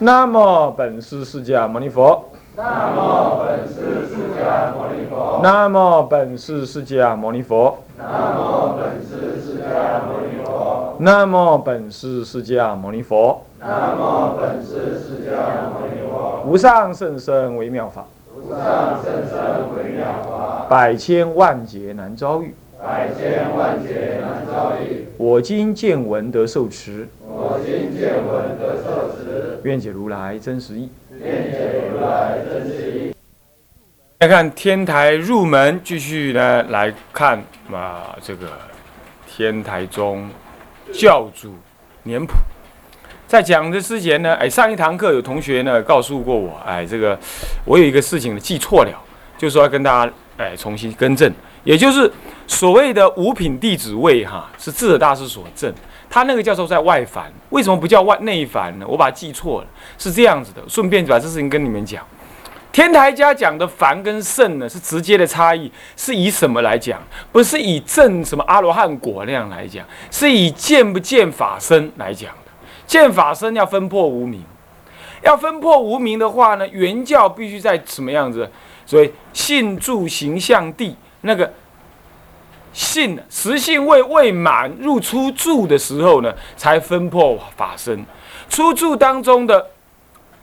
南无本师释迦牟尼佛。那么本师释迦牟尼佛。那么本师释迦牟尼佛。那么本师释迦牟尼佛。那么本师释迦牟尼佛。南无本师释迦牟尼佛。无上甚深微妙法，无上甚深微妙法，百千万劫难遭遇。百千万劫难遭遇。我今见闻得受持，我今见闻得受持，愿解如来真实义。愿解如来真实义。来看天台入门，继续呢来看啊这个天台宗教主年谱。在讲的之前呢，哎，上一堂课有同学呢告诉过我，哎，这个我有一个事情记错了，就说要跟大家哎重新更正，也就是所谓的五品弟子位哈，是智者大师所证，他那个教授在外凡，为什么不叫外内凡呢？我把它记错了，是这样子的，顺便把这事情跟你们讲。天台家讲的凡跟圣呢，是直接的差异，是以什么来讲？不是以证什么阿罗汉果那样来讲，是以见不见法身来讲的。见法身要分破无明，要分破无明的话呢，原教必须在什么样子？所以性住形象地那个性实性未未满入出住的时候呢，才分破法身。出住当中的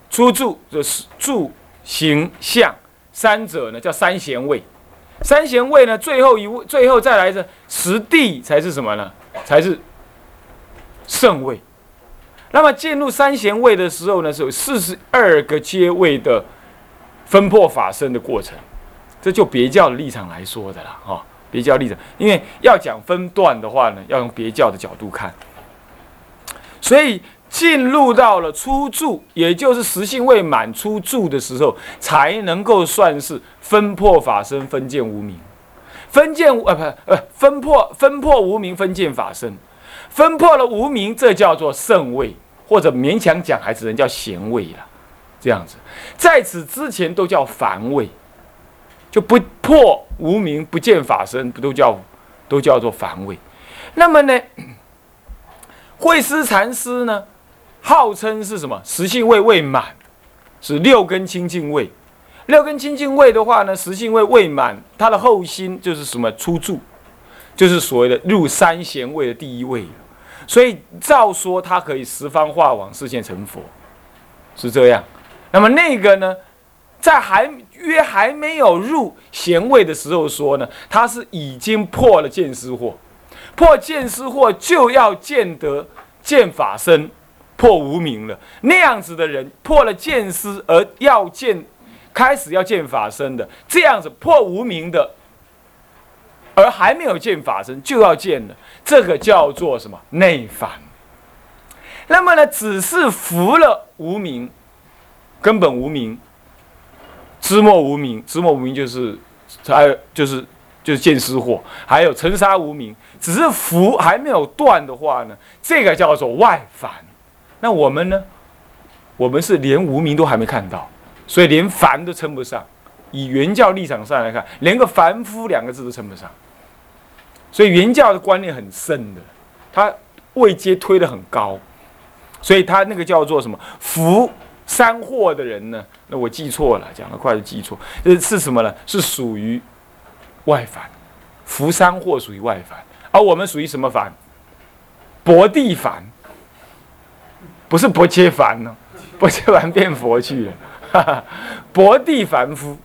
出住就是住形象三者呢，叫三贤位。三贤位呢，最后一位，最后再来的实地才是什么呢？才是圣位。那么进入三贤位的时候呢，是有四十二个阶位的分破法身的过程，这就别教的立场来说的了，哈，别教立场，因为要讲分段的话呢，要用别教的角度看，所以进入到了初住，也就是实性未满初住的时候，才能够算是分破法身，分见无名，分见呃不呃分破分破无名，分见法身，分破了无名，这叫做圣位。或者勉强讲，还只能叫贤位了，这样子，在此之前都叫凡位，就不破无名，不见法身，不都叫都叫做凡位？那么呢，慧思禅师呢，号称是什么？实性位未满，是六根清净位。六根清净位的话呢，实性位未满，他的后心就是什么？出住，就是所谓的入三贤位的第一位。所以照说他可以十方化往视现成佛，是这样。那么那个呢，在还约还没有入贤位的时候说呢，他是已经破了见思惑，破见思惑就要见得见法身，破无名了。那样子的人破了见思而要见，开始要见法身的，这样子破无名的。而还没有见法身就要见了，这个叫做什么内凡？那么呢，只是服了无名，根本无名，知末无名，知末无名就是还有就是就是见思惑，还有尘沙无名，只是福还没有断的话呢，这个叫做外凡。那我们呢？我们是连无名都还没看到，所以连凡都称不上。以原教立场上来看，连个凡夫两个字都称不上。所以原教的观念很深的，他位阶推得很高，所以他那个叫做什么福三祸的人呢？那我记错了，讲得快就记错，这是什么呢？是属于外凡，福三祸属于外凡，而我们属于什么凡？薄地凡，不是薄切凡呢？薄切凡变佛去了，哈哈薄地凡夫，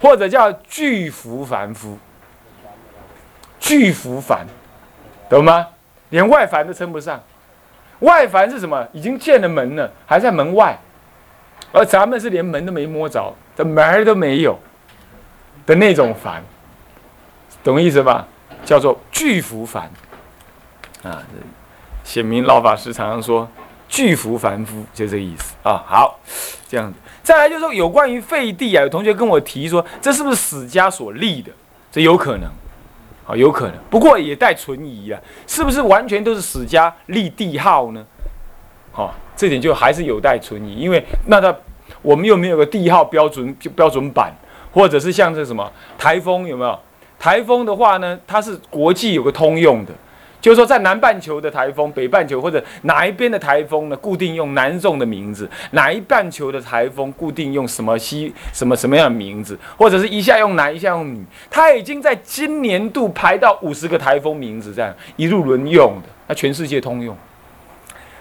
或者叫巨福凡夫。巨福凡，懂吗？连外凡都称不上。外凡是什么？已经建了门了，还在门外，而咱们是连门都没摸着，的门儿都没有的那种凡，懂意思吧？叫做巨福凡啊。显明老法师常常说巨福凡夫，就这个意思啊。好，这样子。再来就是说有关于废地啊，有同学跟我提说，这是不是史家所立的？这有可能。啊，有可能，不过也带存疑啊，是不是完全都是史家立帝号呢？好，这点就还是有待存疑，因为那他我们又没有个地号标准标准版，或者是像这什么台风有没有？台风的话呢，它是国际有个通用的，就是说，在南半球的台风，北半球或者哪一边的台风呢，固定用南宋的名字；哪一半球的台风固定用什么西什么什么样的名字，或者是一下用男，一下用女。它已经在今年度排到五十个台风名字，这样一路轮用的，那全世界通用。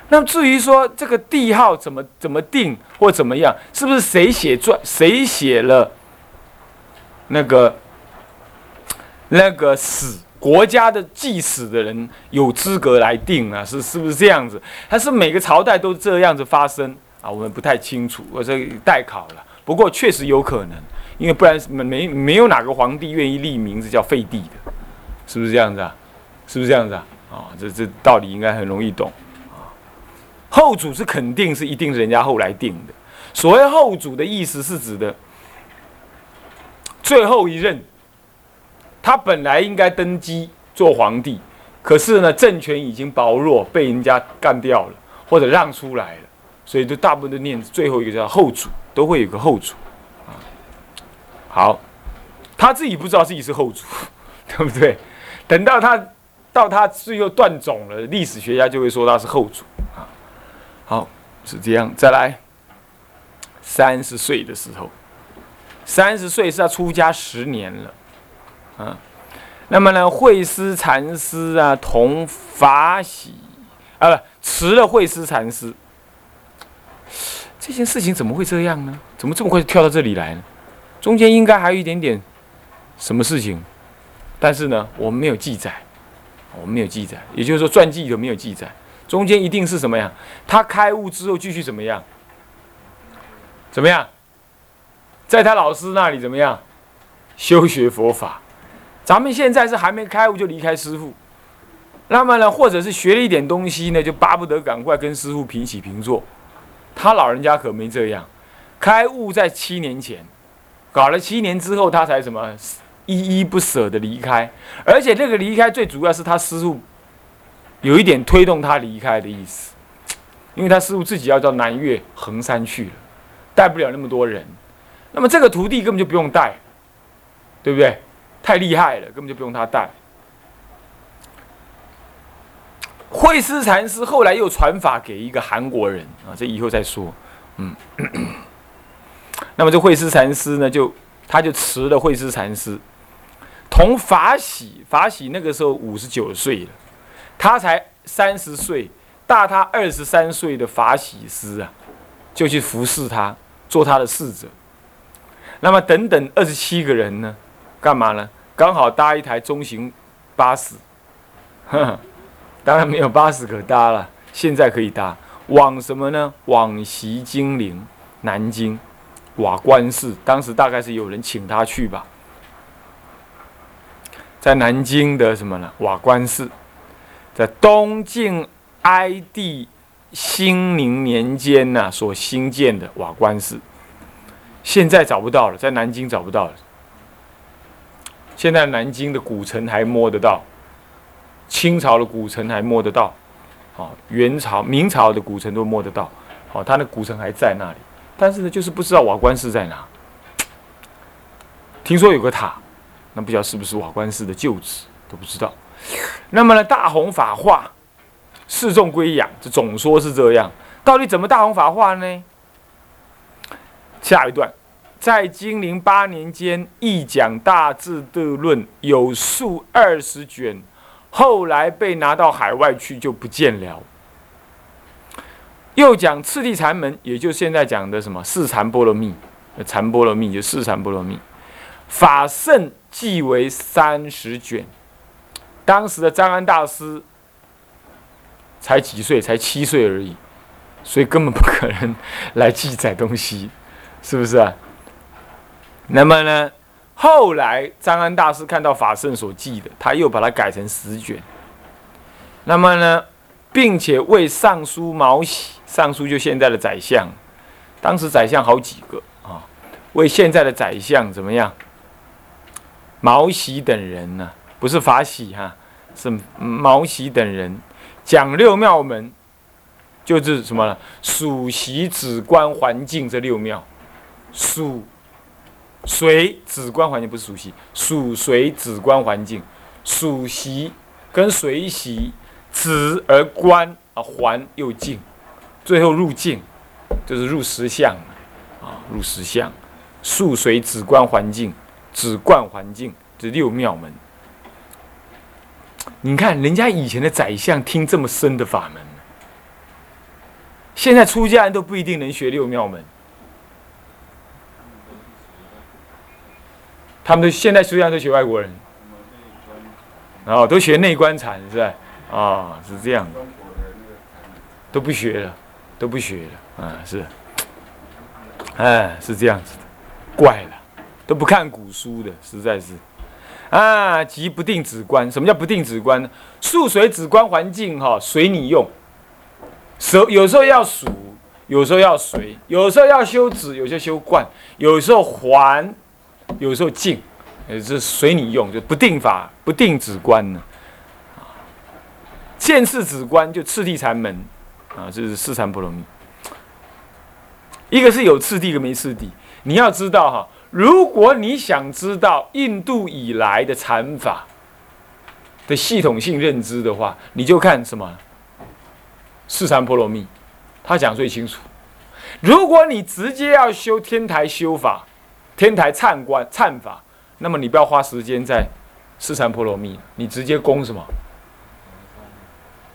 那至于说这个地号怎么怎么定或怎么样，是不是谁写传，谁写了那个那个史？国家的祭祀的人有资格来定啊，是是不是这样子？还是每个朝代都这样子发生啊？我们不太清楚，我这代考了。不过确实有可能，因为不然没没有哪个皇帝愿意立名字叫废帝的，是不是这样子啊？是不是这样子啊？啊，这这道理应该很容易懂。后主是肯定是一定是人家后来定的。所谓后主的意思是指的最后一任。他本来应该登基做皇帝，可是呢，政权已经薄弱，被人家干掉了，或者让出来了，所以就大部分都念最后一个叫后主，都会有个后主啊。好，他自己不知道自己是后主，对不对？等到他到他最后断种了，历史学家就会说他是后主。好，是这样。再来，三十岁的时候，三十岁是要出家十年了。啊，那么呢，慧思禅师啊，同法喜啊，不，辞了慧思禅师。这件事情怎么会这样呢？怎么这么快就跳到这里来呢？中间应该还有一点点什么事情，但是呢，我们没有记载，我们没有记载，也就是说传记有没有记载。中间一定是什么呀？他开悟之后继续怎么样？怎么样？在他老师那里怎么样？修学佛法。咱们现在是还没开悟就离开师傅，那么呢，或者是学了一点东西呢，就巴不得赶快跟师傅平起平坐。他老人家可没这样，开悟在七年前，搞了七年之后，他才什么依依不舍的离开。而且这个离开最主要是他师傅有一点推动他离开的意思，因为他师傅自己要到南岳衡山去了，带不了那么多人，那么这个徒弟根本就不用带，对不对？太厉害了，根本就不用他带。慧思禅师后来又传法给一个韩国人啊，这以后再说。嗯，那么这慧思禅师呢，就他就辞了慧思禅师，同法喜法喜那个时候五十九岁了，他才三十岁，大他二十三岁的法喜师啊，就去服侍他，做他的侍者。那么等等二十七个人呢，干嘛呢？刚好搭一台中型巴士，当然没有巴士可搭了。现在可以搭往什么呢？往西金陵、南京、瓦官寺。当时大概是有人请他去吧，在南京的什么呢？瓦官寺，在东晋哀帝兴宁年间呢所兴建的瓦官寺，现在找不到了，在南京找不到了。现在南京的古城还摸得到，清朝的古城还摸得到，好，元朝、明朝的古城都摸得到，好，它的古城还在那里，但是呢，就是不知道瓦官寺在哪。听说有个塔，那不知道是不是瓦官寺的旧址，都不知道。那么呢，大弘法化，示众归养，这总说是这样，到底怎么大弘法化呢？下一段。在金陵八年间，一讲大智度论有数二十卷，后来被拿到海外去就不见了。又讲次第禅门，也就现在讲的什么四禅波罗蜜，禅波罗蜜就四禅波罗蜜，法圣即为三十卷。当时的张安大师才几岁，才七岁而已，所以根本不可能来记载东西，是不是啊？那么呢，后来张安大师看到法圣所记的，他又把它改成十卷。那么呢，并且为尚书毛喜，尚书就现在的宰相，当时宰相好几个啊，为现在的宰相怎么样？毛喜等人呢，不是法喜哈，是毛喜等人讲六庙门，就是什么？属习止观环境这六庙，属。水止观环境不是属喜，属水止观环境，属习跟随喜，止而观啊，还又静，最后入静，就是入实相啊，入实相，速随止观环境，止观环境，这六妙门。你看人家以前的宰相听这么深的法门，现在出家人都不一定能学六妙门。他们都现在出家都学外国人，然后都学内观禅是吧？啊，是这样的，都不学了，都不学了，啊是，哎是这样子的，怪了，都不看古书的，实在是。啊，即不定止观。什么叫不定止观呢？数随止观环境，哈，随你用。手有时候要数，有时候要随，有时候要修止，有些修观，有时候还，有时候静，也是随你用，就不定法，不定止观呢。见次止观就次第禅门，啊，这是四禅波罗蜜。一个是有次第，一个没次第。你要知道哈。如果你想知道印度以来的禅法的系统性认知的话，你就看什么四禅波罗蜜，他讲最清楚。如果你直接要修天台修法、天台忏观忏法，那么你不要花时间在四禅波罗蜜，你直接攻什么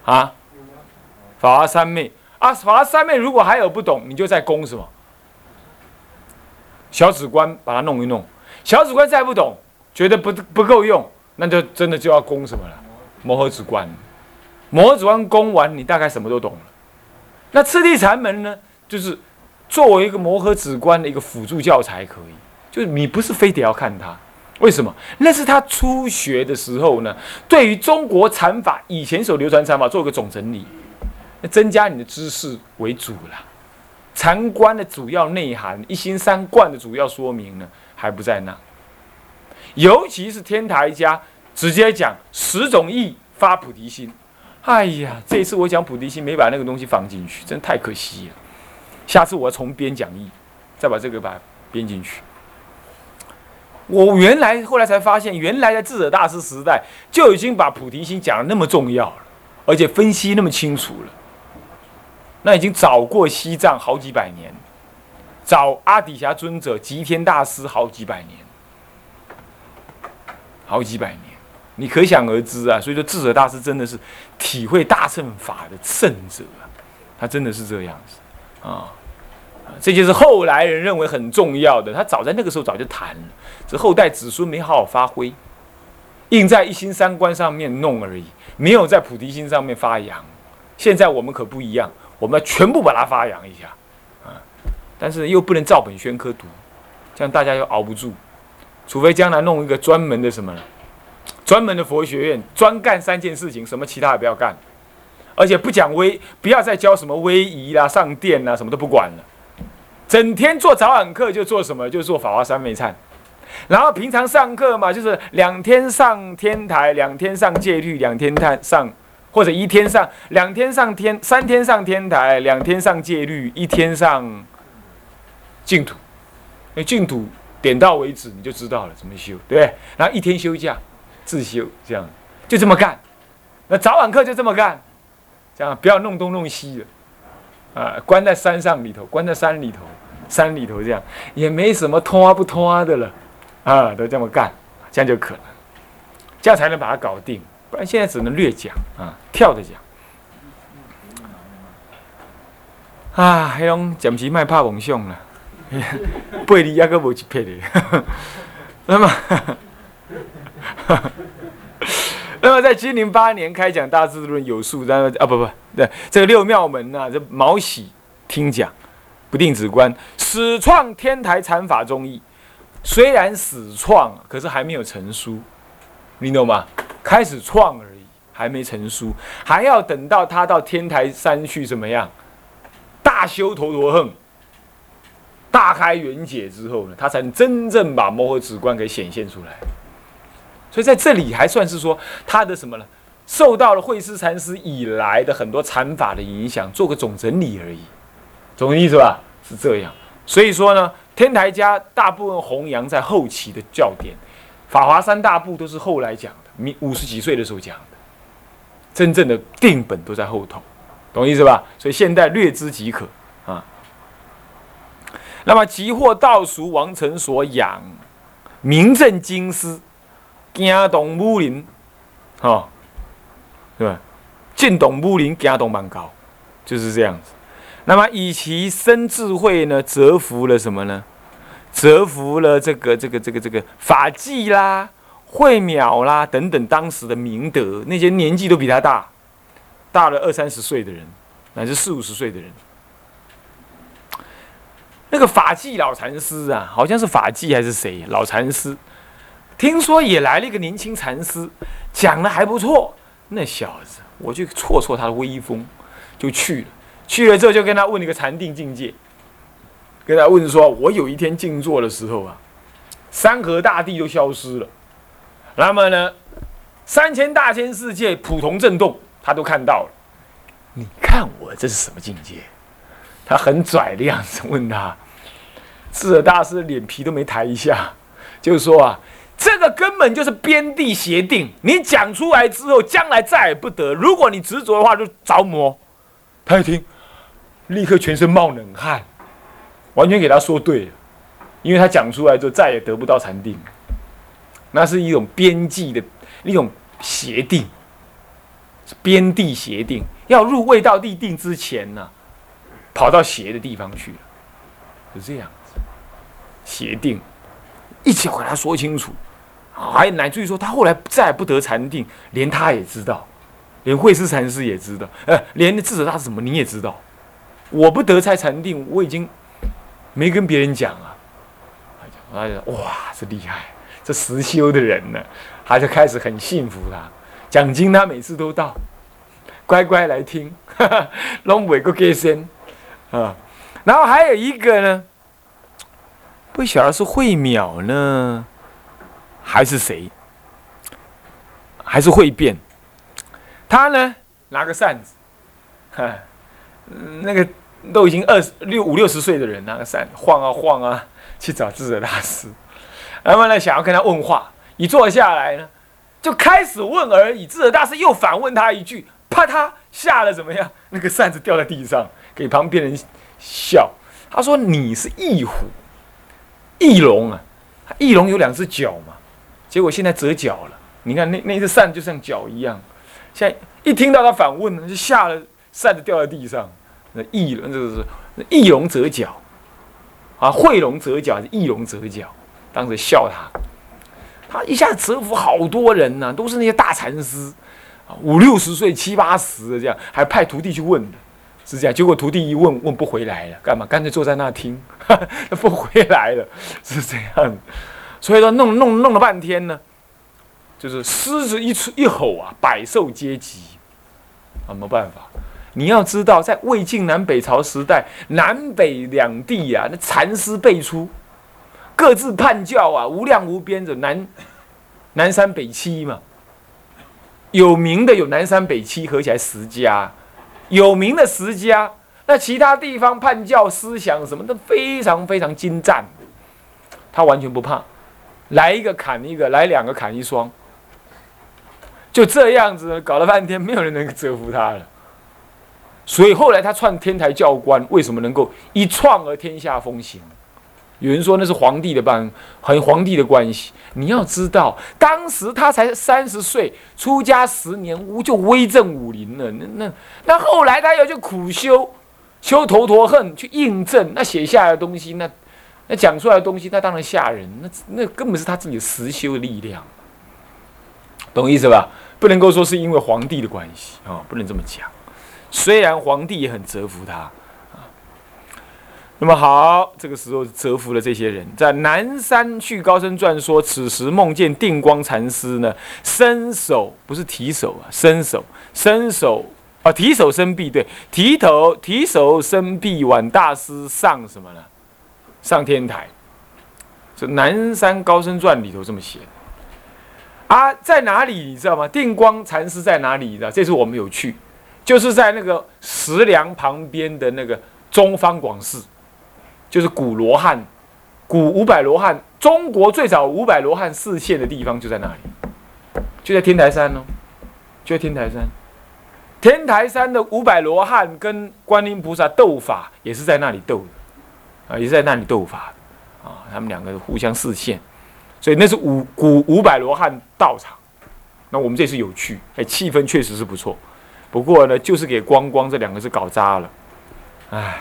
啊？法华三昧啊，法华三昧如果还有不懂，你就在攻什么？小指关把它弄一弄，小指关再不懂，觉得不不够用，那就真的就要攻什么了？摩诃止观，摩诃止观攻完，你大概什么都懂了。那次第禅门呢，就是作为一个摩诃止观的一个辅助教材，可以，就是你不是非得要看它，为什么？那是他初学的时候呢，对于中国禅法以前所流传禅法做一个总整理，那增加你的知识为主了。禅观的主要内涵，一心三观的主要说明呢，还不在那。尤其是天台家直接讲十种意发菩提心。哎呀，这次我讲菩提心没把那个东西放进去，真太可惜了。下次我要重编讲义，再把这个把编进去。我原来后来才发现，原来在智者大师时代就已经把菩提心讲的那么重要了，而且分析那么清楚了。那已经早过西藏好几百年，早阿底峡尊者、吉天大师好几百年，好几百年，你可想而知啊。所以说，智者大师真的是体会大乘法的圣者啊，他真的是这样子啊。这就是后来人认为很重要的，他早在那个时候早就谈了，这后代子孙没好好发挥，硬在一心三观上面弄而已，没有在菩提心上面发扬。现在我们可不一样。我们要全部把它发扬一下，啊，但是又不能照本宣科读，这样大家又熬不住。除非将来弄一个专门的什么，专门的佛学院，专干三件事情，什么其他也不要干，而且不讲威，不要再教什么威仪啦、上殿啦，什么都不管了。整天做早晚课就做什么？就做法华三昧忏。然后平常上课嘛，就是两天上天台，两天上戒律，两天上。或者一天上两天上天三天上天台两天上戒律一天上净土，净土点到为止你就知道了怎么修，对不对？然后一天休假自修，这样就这么干。那早晚课就这么干，这样不要弄东弄西的啊！关在山上里头，关在山里头，山里头这样也没什么拖不拖的了啊，都这么干，这样就可能，这样才能把它搞定。不然现在只能略讲啊，跳着讲。啊，迄种暂时卖拍梦想了，八字还阁无一撇的。那么，那么在七零八年开讲《大智论》有数，然后啊不不，对这个六妙门呐，这毛喜听讲，不定止观，始创天台禅法中义。虽然始创，可是还没有成书，你懂吗？开始创而已，还没成书，还要等到他到天台山去怎么样？大修陀陀横，大开圆解之后呢，他才能真正把摩诃止观给显现出来。所以在这里还算是说他的什么呢？受到了慧思禅师以来的很多禅法的影响，做个总整理而已，懂意思吧？是这样。所以说呢，天台家大部分弘扬在后期的教典，法华三大部都是后来讲。你五十几岁的时候讲的，真正的定本都在后头，懂意思吧？所以现代略知即可啊。那么即获道俗王臣所养，名震京师，惊动武林，哈，对吧？进动武林，惊动蛮高，就是这样子。那么以其生智慧呢，折服了什么呢？折服了这个这个这个这个法纪啦、慧淼啦等等当时的明德，那些年纪都比他大，大了二三十岁的人，乃至四五十岁的人。那个法纪老禅师啊，好像是法纪还是谁老禅师，听说也来了一个年轻禅师，讲的还不错。那小子，我就挫挫他的威风，就去了。去了之后，就跟他问了一个禅定境界。跟他问说：“我有一天静坐的时候啊，山河大地都消失了，那么呢，三千大千世界普通震动，他都看到了。你看我这是什么境界？”他很拽的样子问他，智者大师脸皮都没抬一下，就是说啊，这个根本就是边地邪定，你讲出来之后，将来再也不得。如果你执着的话，就着魔。他一听，立刻全身冒冷汗。完全给他说对了，因为他讲出来就再也得不到禅定，那是一种边际的一种协定，边地协定。要入未到地定之前呢，跑到邪的地方去了，就这样子。邪定，一起和他说清楚，还乃至于说他后来再不得禅定，连他也知道，连慧思禅师也知道，呃，连智者大师什么你也知道，我不得才禅定，我已经。没跟别人讲啊，他讲，哇，这厉害，这实修的人呢，他就开始很信服他。奖金他每次都到，乖乖来听，拢每个给先啊。然后还有一个呢，不晓得是慧淼呢，还是谁，还是会变。他呢，拿个扇子，哈，那个。都已经二十六五六十岁的人，拿个扇子晃啊晃啊，去找智者大师，然后呢，想要跟他问话，一坐下来呢，就开始问而已。智者大师又反问他一句，啪嗒，吓得怎么样？那个扇子掉在地上，给旁边人笑。他说：“你是翼虎，翼龙啊，翼龙有两只脚嘛，结果现在折脚了。你看那那只扇就像脚一样。现在一听到他反问呢，就吓了，扇子掉在地上。”那翼龙，这是翼龙折角啊，会龙折角是翼龙折角，当时笑他，他一下子折服好多人呢，都是那些大禅师，五六十岁、七八十的这样，还派徒弟去问，是这样。结果徒弟一问，问不回来了，干嘛？干脆坐在那听，不回来了，是这样。所以说弄弄弄了半天呢，就是狮子一出一吼啊，百兽皆急啊，没办法。你要知道，在魏晋南北朝时代，南北两地啊，那禅师辈出，各自叛教啊，无量无边的南南山北七嘛。有名的有南山北七，合起来十家，有名的十家。那其他地方叛教思想什么的非常非常精湛，他完全不怕，来一个砍一个，来两个砍一双，就这样子搞了半天，没有人能折服他了。所以后来他创天台教官，为什么能够一创而天下风行？有人说那是皇帝的办，很皇帝的关系。你要知道，当时他才三十岁，出家十年，无就威震武林了。那那那后来他要去苦修，修头陀恨，去印证那写下来的东西，那那讲出来的东西，那当然吓人。那那根本是他自己的实修的力量，懂意思吧？不能够说是因为皇帝的关系啊，不能这么讲。虽然皇帝也很折服他，那么好，这个时候折服了这些人。在南山去高僧传说，此时梦见定光禅师呢，伸手不是提手啊，伸手伸手啊，提手伸臂对，提头提手伸臂挽大师上什么呢？上天台。这南山高僧传里头这么写啊，在哪里你知道吗？定光禅师在哪里？你知道？这次我们有去。就是在那个石梁旁边的那个中方广寺，就是古罗汉、古五百罗汉，中国最早五百罗汉示现的地方就在那里，就在天台山哦，就在天台山，天台山的五百罗汉跟观音菩萨斗法，也是在那里斗的，啊，也是在那里斗法，啊，他们两个互相视线，所以那是五古五百罗汉道场。那我们这次有趣，哎，气氛确实是不错，不过呢，就是给光光这两个字搞砸了，唉，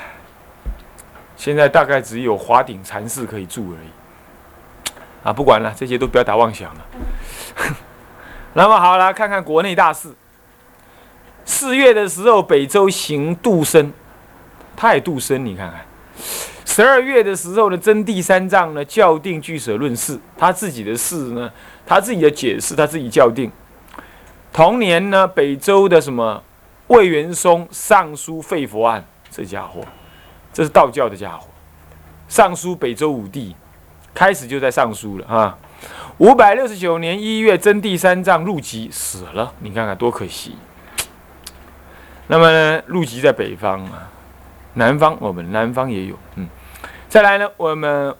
现在大概只有华顶禅寺可以住而已，啊，不管了，这些都不要打妄想了。那么好了，看看国内大事。四月的时候，北周行度生，他也度生，你看看。十二月的时候呢，真谛三藏呢校定俱舍论事，他自己的事呢，他自己的解释，他自己校定。同年呢，北周的什么魏元松上书废佛案，这家伙，这是道教的家伙，上书北周武帝，开始就在上书了啊。五百六十九年一月，真谛三藏入籍死了，你看看多可惜。那么呢，入籍在北方啊，南方我们南方也有，嗯，再来呢，我们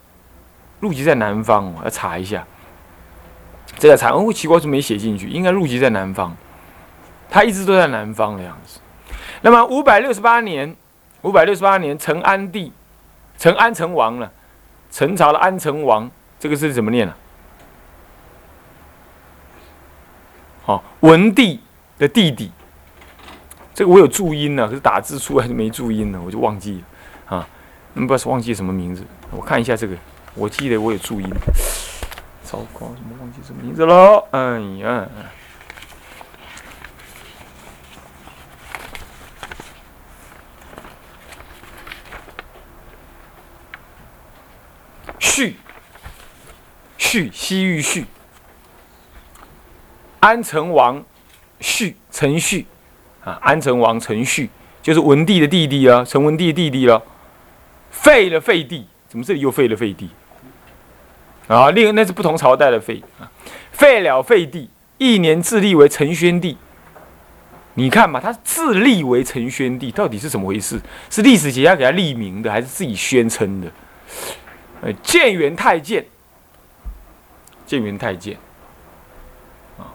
入籍在南方，我要查一下。这个产物奇怪是没写进去，应该入籍在南方，他一直都在南方的样子。那么五百六十八年，五百六十八年，成安帝，成安成王了，陈朝的安成王，这个是怎么念呢？好，文帝的弟弟。这个我有注音呢，可是打字出来就没注音了，我就忘记了啊。你不知道忘记什么名字？我看一下这个，我记得我有注音。糟糕，怎么忘记什么名字了？哎呀，续，西域旭，安成王，旭，陈旭。啊，安成王陈旭就是文帝的弟弟啊，陈文帝的弟弟了。废了废帝，怎么这里又废了废帝？啊，另那是不同朝代的废啊。废了废帝，一年自立为陈宣帝。你看嘛，他自立为陈宣帝，到底是怎么回事？是历史学家给他立名的，还是自己宣称的？呃，建元太监，建元太监。啊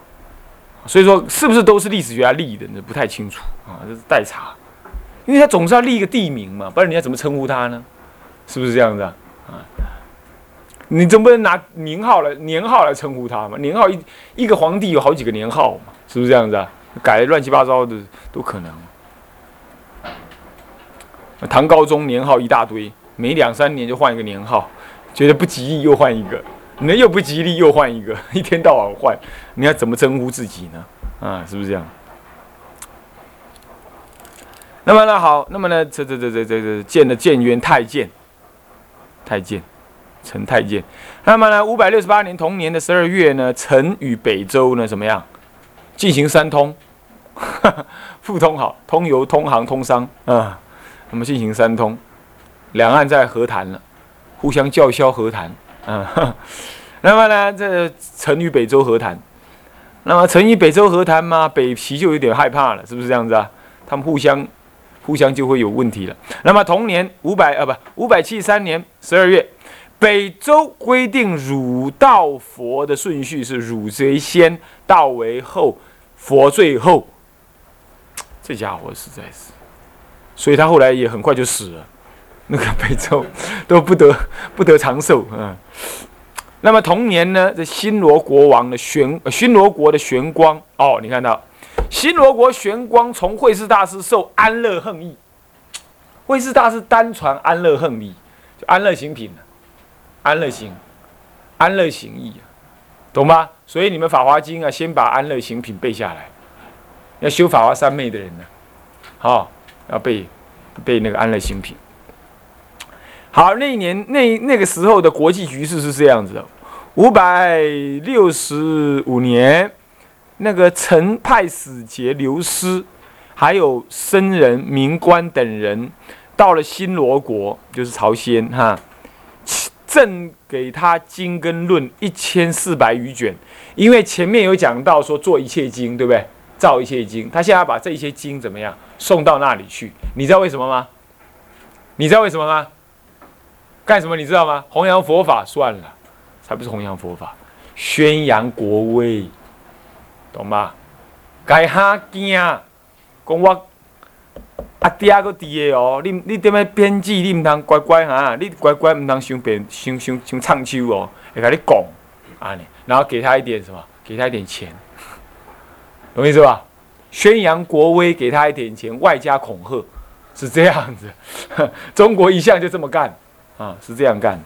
所以说，是不是都是历史学家立的？那不太清楚啊，这是待查。因为他总是要立一个地名嘛，不然人家怎么称呼他呢？是不是这样子啊？啊，你总不能拿年号来年号来称呼他嘛？年号一一个皇帝有好几个年号嘛？是不是这样子啊？改乱七八糟的都可能。唐高宗年号一大堆，每两三年就换一个年号，觉得不吉利又换一个。那又不吉利，又换一个，一天到晚换，你要怎么称呼自己呢？啊，是不是这样？那么呢，好，那么呢，这这这这这这见了建元太监，太监，陈太监。那么呢，五百六十八年同年的十二月呢，陈与北周呢怎么样？进行三通，互通好，通邮、通航、通商啊。那么进行三通，两岸在和谈了，互相叫嚣和谈。嗯，那么呢，这成与北周和谈，那么成与北周和谈嘛，北齐就有点害怕了，是不是这样子啊？他们互相互相就会有问题了。那么同年五百啊不五百七十三年十二月，北周规定儒道佛的顺序是儒为先，道为后，佛最后。这家伙实在是，所以他后来也很快就死了。那个北周都不得 不得长寿啊。那么同年呢，这新罗国王的玄新罗国的玄光哦，你看到新罗国玄光从慧士大师受安乐横意，慧士大师单传安乐横意，就安乐行品安乐行，安乐行义，懂吗？所以你们法华经啊，先把安乐行品背下来。要修法华三昧的人呢，好要背背那个安乐行品。好，那一年那那个时候的国际局势是这样子的：五百六十五年，那个陈派使节刘师，还有僧人、名官等人，到了新罗国，就是朝鲜哈，赠给他经跟论一千四百余卷。因为前面有讲到说做一切经，对不对？造一切经，他现在把这些经怎么样送到那里去？你知道为什么吗？你知道为什么吗？干什么你知道吗？弘扬佛法算了，才不是弘扬佛法，宣扬国威，懂吗？该哈惊，讲我阿爹个伫个哦，你你踮咧编辑，你毋通乖乖哈，你乖乖毋通想变想想想唱秋哦，会甲你讲安尼，然后给他一点什么？给他一点钱，懂意思吧？宣扬国威，给他一点钱，外加恐吓，是这样子。中国一向就这么干啊，是这样干。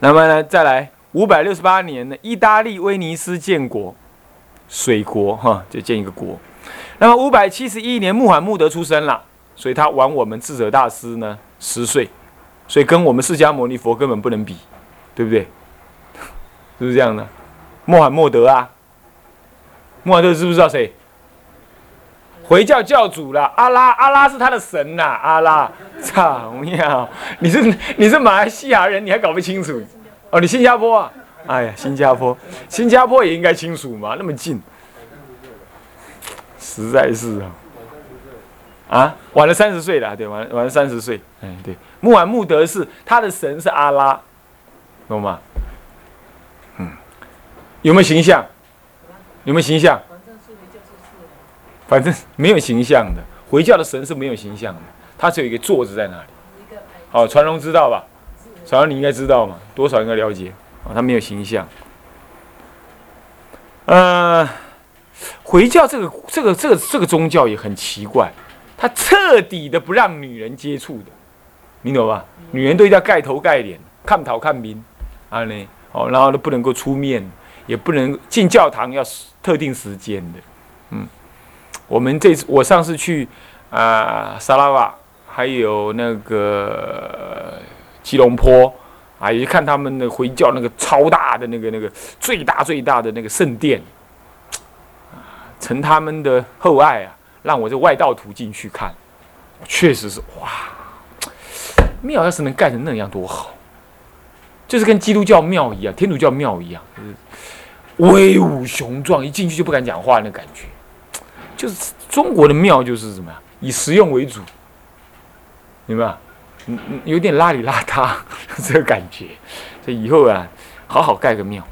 那么呢，再来五百六十八年呢，意大利威尼斯建国，水国哈，就建一个国。那么五百七十一年，穆罕默德出生了，所以他晚我们智者大师呢十岁，所以跟我们释迦牟尼佛根本不能比，对不对？是不是这样的？穆罕默德啊，穆罕默德知不知道谁？回教教主啦，阿拉，阿拉是他的神呐，阿拉，操呀！你是你是马来西亚人，你还搞不清楚？哦，你新加坡啊？哎呀，新加坡，新加坡也应该清楚嘛，那么近。实在是啊，啊，晚了三十岁了，对，晚晚了三十岁，哎，对，穆罕默德是他的神是阿拉，懂吗？嗯，有没有形象？有没有形象？反正没有形象的，回教的神是没有形象的，他只有一个座子在那里。好，传龙知道吧？传龙你应该知道嘛，多少应该了解。啊，他没有形象。嗯。回教这个这个这个这个宗教也很奇怪，他彻底的不让女人接触的，你懂吧？女人都要盖头盖脸，看头看民，啊呢，哦，然后都不能够出面，也不能进教堂，要特定时间的。嗯，我们这次我上次去啊沙拉瓦，还有那个吉隆坡，啊，也看他们的回教那个超大的那个那个最大最大的那个圣殿啊。承他们的厚爱啊，让我这外道徒进去看，确实是哇，庙要是能盖成那样多好，就是跟基督教庙一样，天主教庙一样，就是威武雄壮，一进去就不敢讲话那感觉。就是中国的庙就是什么呀，以实用为主，明白吧？嗯嗯，有点邋里邋遢 这个感觉，这以后啊，好好盖个庙。